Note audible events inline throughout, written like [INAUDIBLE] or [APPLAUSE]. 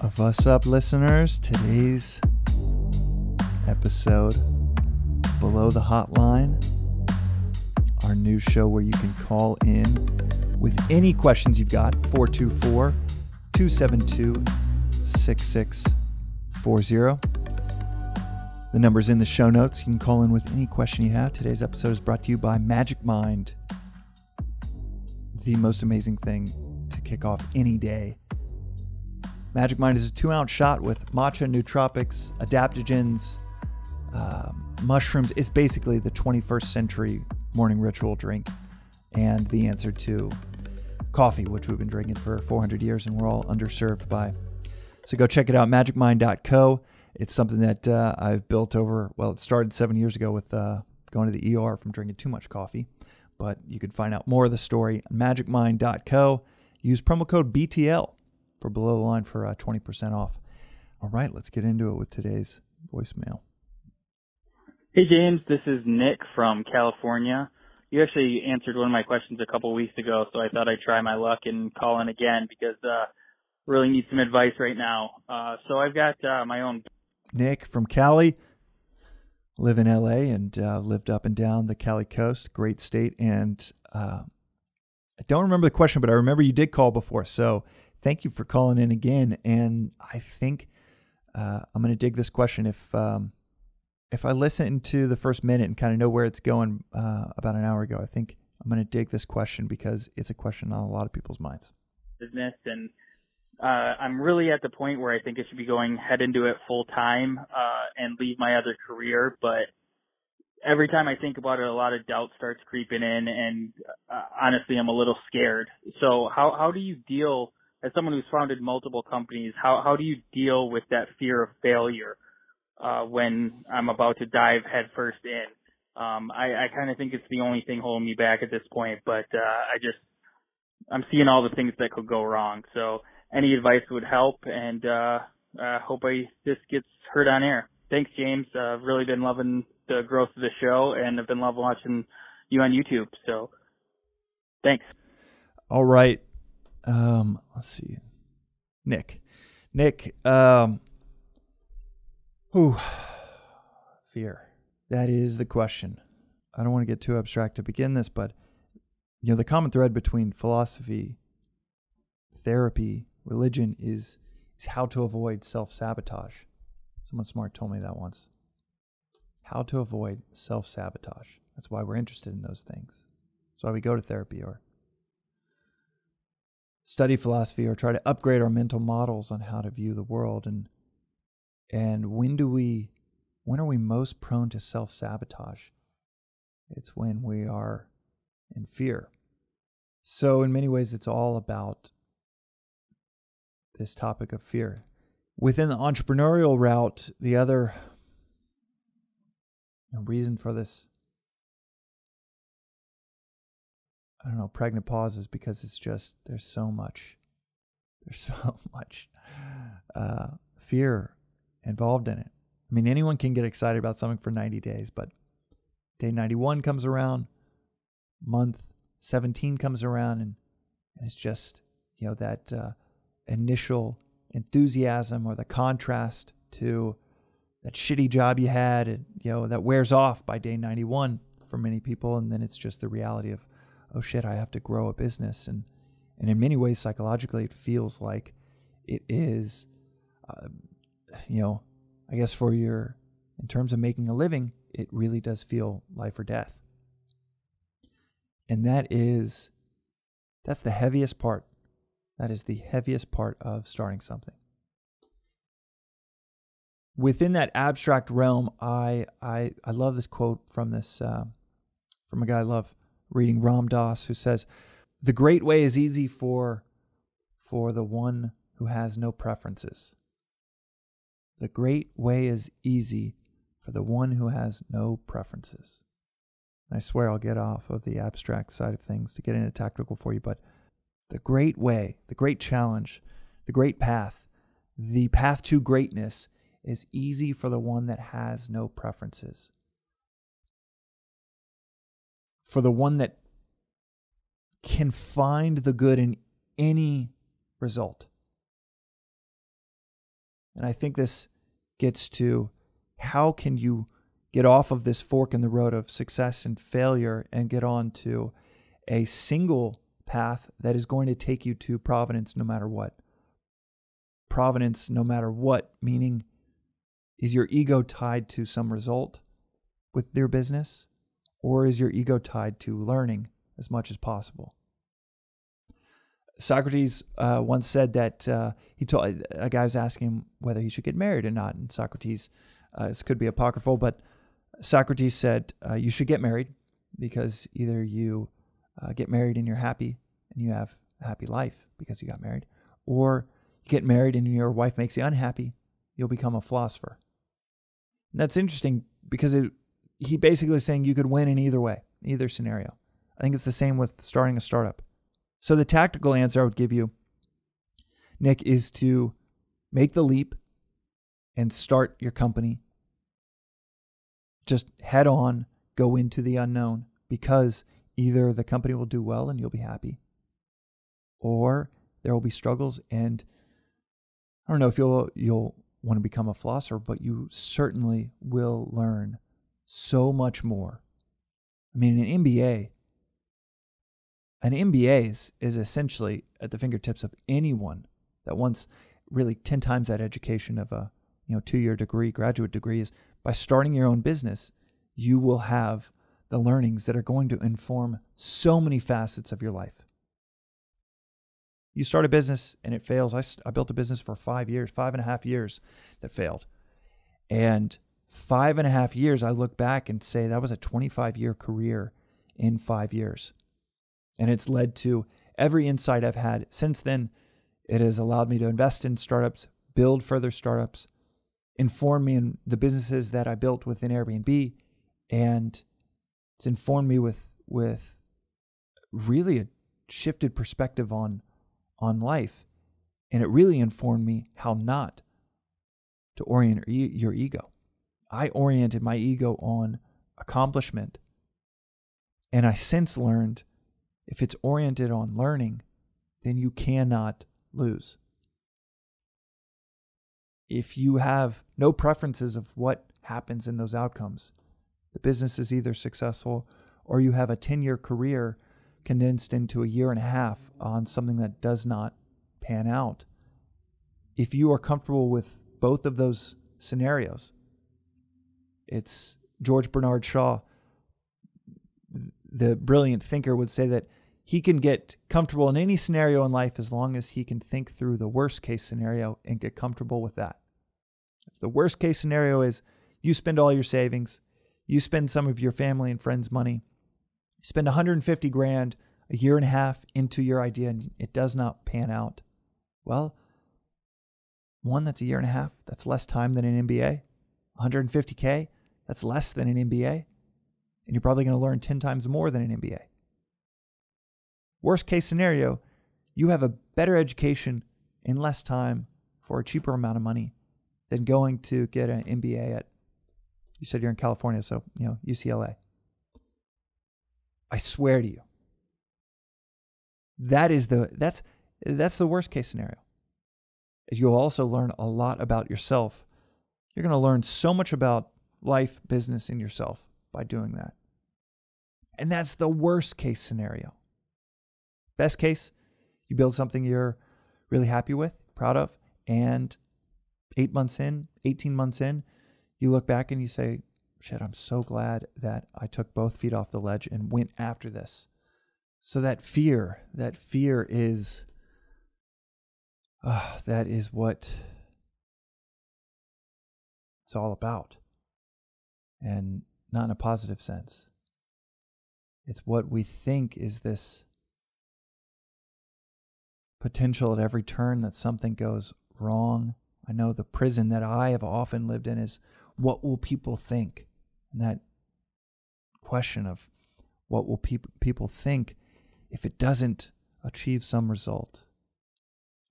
What's up, listeners? Today's episode, Below the Hotline, our new show where you can call in with any questions you've got 424 272 6640. The number's in the show notes. You can call in with any question you have. Today's episode is brought to you by Magic Mind, the most amazing thing to kick off any day. Magic Mind is a two ounce shot with matcha, nootropics, adaptogens, um, mushrooms. It's basically the 21st century morning ritual drink and the answer to coffee, which we've been drinking for 400 years and we're all underserved by. So go check it out, magicmind.co. It's something that uh, I've built over, well, it started seven years ago with uh, going to the ER from drinking too much coffee. But you can find out more of the story magicmind.co. Use promo code BTL for below the line for uh, 20% off. All right, let's get into it with today's voicemail. Hey James, this is Nick from California. You actually answered one of my questions a couple weeks ago, so I thought I'd try my luck and call in again because uh really need some advice right now. Uh so I've got uh my own Nick from Cali, live in LA and uh, lived up and down the Cali coast, great state. And uh, I don't remember the question, but I remember you did call before. So thank you for calling in again. And I think uh, I'm going to dig this question. If um, if I listen to the first minute and kind of know where it's going uh, about an hour ago, I think I'm going to dig this question because it's a question on a lot of people's minds. business and uh I'm really at the point where I think I should be going head into it full time uh and leave my other career, but every time I think about it a lot of doubt starts creeping in and uh, honestly I'm a little scared. So how how do you deal as someone who's founded multiple companies, how how do you deal with that fear of failure uh when I'm about to dive headfirst in? Um I I kind of think it's the only thing holding me back at this point, but uh I just I'm seeing all the things that could go wrong. So any advice would help and uh I hope I this gets heard on air. Thanks, James. Uh, I've really been loving the growth of the show and I've been loving watching you on YouTube. So thanks. All right. Um, let's see. Nick. Nick, um fear. That is the question. I don't want to get too abstract to begin this, but you know, the common thread between philosophy, therapy, religion is is how to avoid self-sabotage. Someone smart told me that once. How to avoid self-sabotage. That's why we're interested in those things. That's why we go to therapy or study philosophy or try to upgrade our mental models on how to view the world and and when do we when are we most prone to self-sabotage? It's when we are in fear. So in many ways it's all about this topic of fear. Within the entrepreneurial route the other reason for this I don't know, pregnant pause is because it's just there's so much, there's [LAUGHS] so much uh, fear involved in it. I mean, anyone can get excited about something for 90 days, but day 91 comes around, month 17 comes around, and, and it's just you know that uh, initial enthusiasm or the contrast to that shitty job you had, and you know that wears off by day 91 for many people, and then it's just the reality of oh shit, I have to grow a business. And, and in many ways, psychologically, it feels like it is, uh, you know, I guess for your, in terms of making a living, it really does feel life or death. And that is, that's the heaviest part. That is the heaviest part of starting something. Within that abstract realm, I I, I love this quote from this uh, from a guy I love, reading Ram Dass, who says, "The great way is easy for for the one who has no preferences. The great way is easy for the one who has no preferences." I swear I'll get off of the abstract side of things to get into tactical for you, but the great way, the great challenge, the great path, the path to greatness is easy for the one that has no preferences for the one that can find the good in any result. And I think this gets to how can you get off of this fork in the road of success and failure and get on to a single path that is going to take you to providence no matter what. Providence no matter what, meaning is your ego tied to some result with your business or is your ego tied to learning as much as possible? Socrates uh, once said that uh, he told a guy was asking him whether he should get married or not, and Socrates, uh, this could be apocryphal, but Socrates said uh, you should get married because either you uh, get married and you're happy and you have a happy life because you got married, or you get married and your wife makes you unhappy, you'll become a philosopher. And that's interesting because it, he basically saying you could win in either way, either scenario. I think it's the same with starting a startup. So the tactical answer I would give you, Nick, is to make the leap and start your company. Just head on, go into the unknown because either the company will do well and you'll be happy, or there will be struggles and I don't know if you'll you'll want to become a philosopher, but you certainly will learn so much more. I mean, an MBA an MBA is, is essentially at the fingertips of anyone that wants really 10 times that education of a you know two-year degree graduate degree is by starting your own business you will have the learnings that are going to inform so many facets of your life. You start a business and it fails. I, I built a business for five years five and a half years that failed. And five and a half years i look back and say that was a 25 year career in five years and it's led to every insight I've had since then. It has allowed me to invest in startups, build further startups, inform me in the businesses that I built within Airbnb, and it's informed me with with really a shifted perspective on on life, and it really informed me how not to orient your ego. I oriented my ego on accomplishment, and I since learned if it's oriented on learning, then you cannot lose. If you have no preferences of what happens in those outcomes, the business is either successful or you have a 10 year career condensed into a year and a half on something that does not pan out. If you are comfortable with both of those scenarios, it's George Bernard Shaw, the brilliant thinker, would say that he can get comfortable in any scenario in life as long as he can think through the worst case scenario and get comfortable with that. If the worst case scenario is you spend all your savings, you spend some of your family and friends' money, you spend 150 grand a year and a half into your idea and it does not pan out. Well, one, that's a year and a half. That's less time than an MBA. 150K, that's less than an MBA. And you're probably going to learn 10 times more than an MBA. Worst case scenario, you have a better education in less time for a cheaper amount of money than going to get an MBA at, you said you're in California, so, you know, UCLA. I swear to you. That is the, that's, that's the worst case scenario. You'll also learn a lot about yourself. You're going to learn so much about life, business, and yourself by doing that. And that's the worst case scenario. Best case, you build something you're really happy with, proud of, and eight months in, 18 months in, you look back and you say, shit, I'm so glad that I took both feet off the ledge and went after this. So that fear, that fear is, uh, that is what it's all about. And not in a positive sense. It's what we think is this potential at every turn that something goes wrong. I know the prison that I have often lived in is what will people think? And that question of what will pe- people think if it doesn't achieve some result,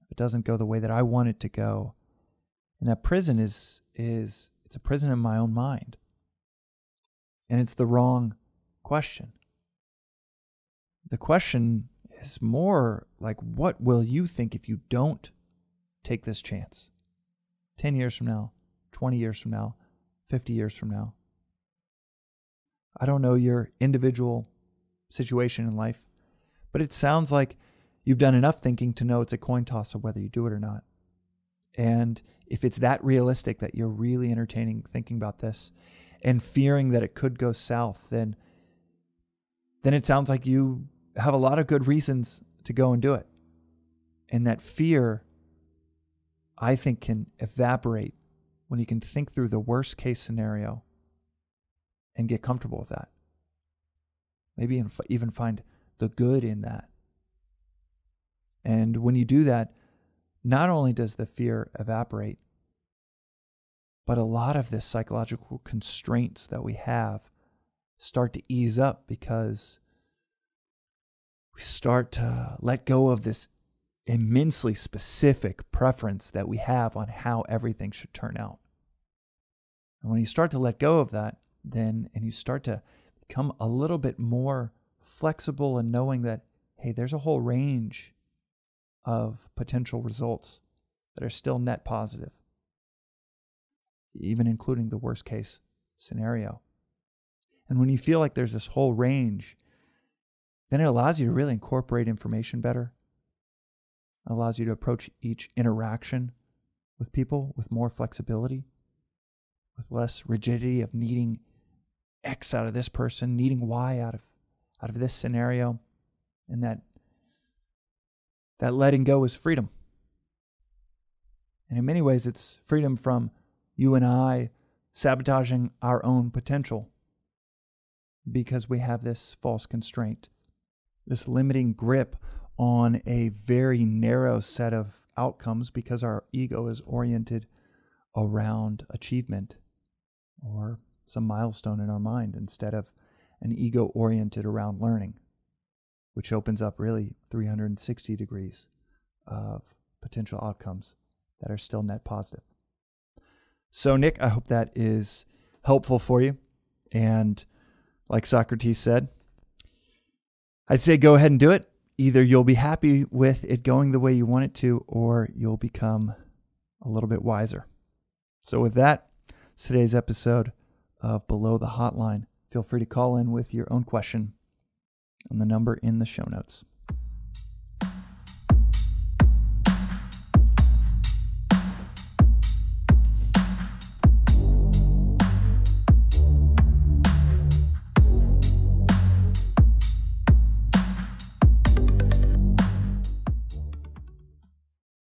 if it doesn't go the way that I want it to go. And that prison is is it's a prison in my own mind. And it's the wrong question. The question is more like what will you think if you don't take this chance? 10 years from now, 20 years from now, 50 years from now. I don't know your individual situation in life, but it sounds like you've done enough thinking to know it's a coin toss of whether you do it or not. And if it's that realistic that you're really entertaining thinking about this and fearing that it could go south, then then it sounds like you have a lot of good reasons to go and do it. And that fear I think can evaporate when you can think through the worst case scenario and get comfortable with that. Maybe even find the good in that. And when you do that, not only does the fear evaporate, but a lot of the psychological constraints that we have start to ease up because we start to let go of this immensely specific preference that we have on how everything should turn out. And when you start to let go of that, then and you start to become a little bit more flexible and knowing that, hey, there's a whole range of potential results that are still net positive, even including the worst case scenario. And when you feel like there's this whole range, then it allows you to really incorporate information better. It allows you to approach each interaction with people with more flexibility, with less rigidity of needing X out of this person, needing Y out of out of this scenario, and that that letting go is freedom. And in many ways, it's freedom from you and I sabotaging our own potential because we have this false constraint, this limiting grip on a very narrow set of outcomes because our ego is oriented around achievement or some milestone in our mind instead of an ego oriented around learning which opens up really 360 degrees of potential outcomes that are still net positive. So, Nick, I hope that is helpful for you. And like Socrates said, I'd say go ahead and do it. Either you'll be happy with it going the way you want it to, or you'll become a little bit wiser. So, with that, today's episode of Below the Hotline. Feel free to call in with your own question on the number in the show notes.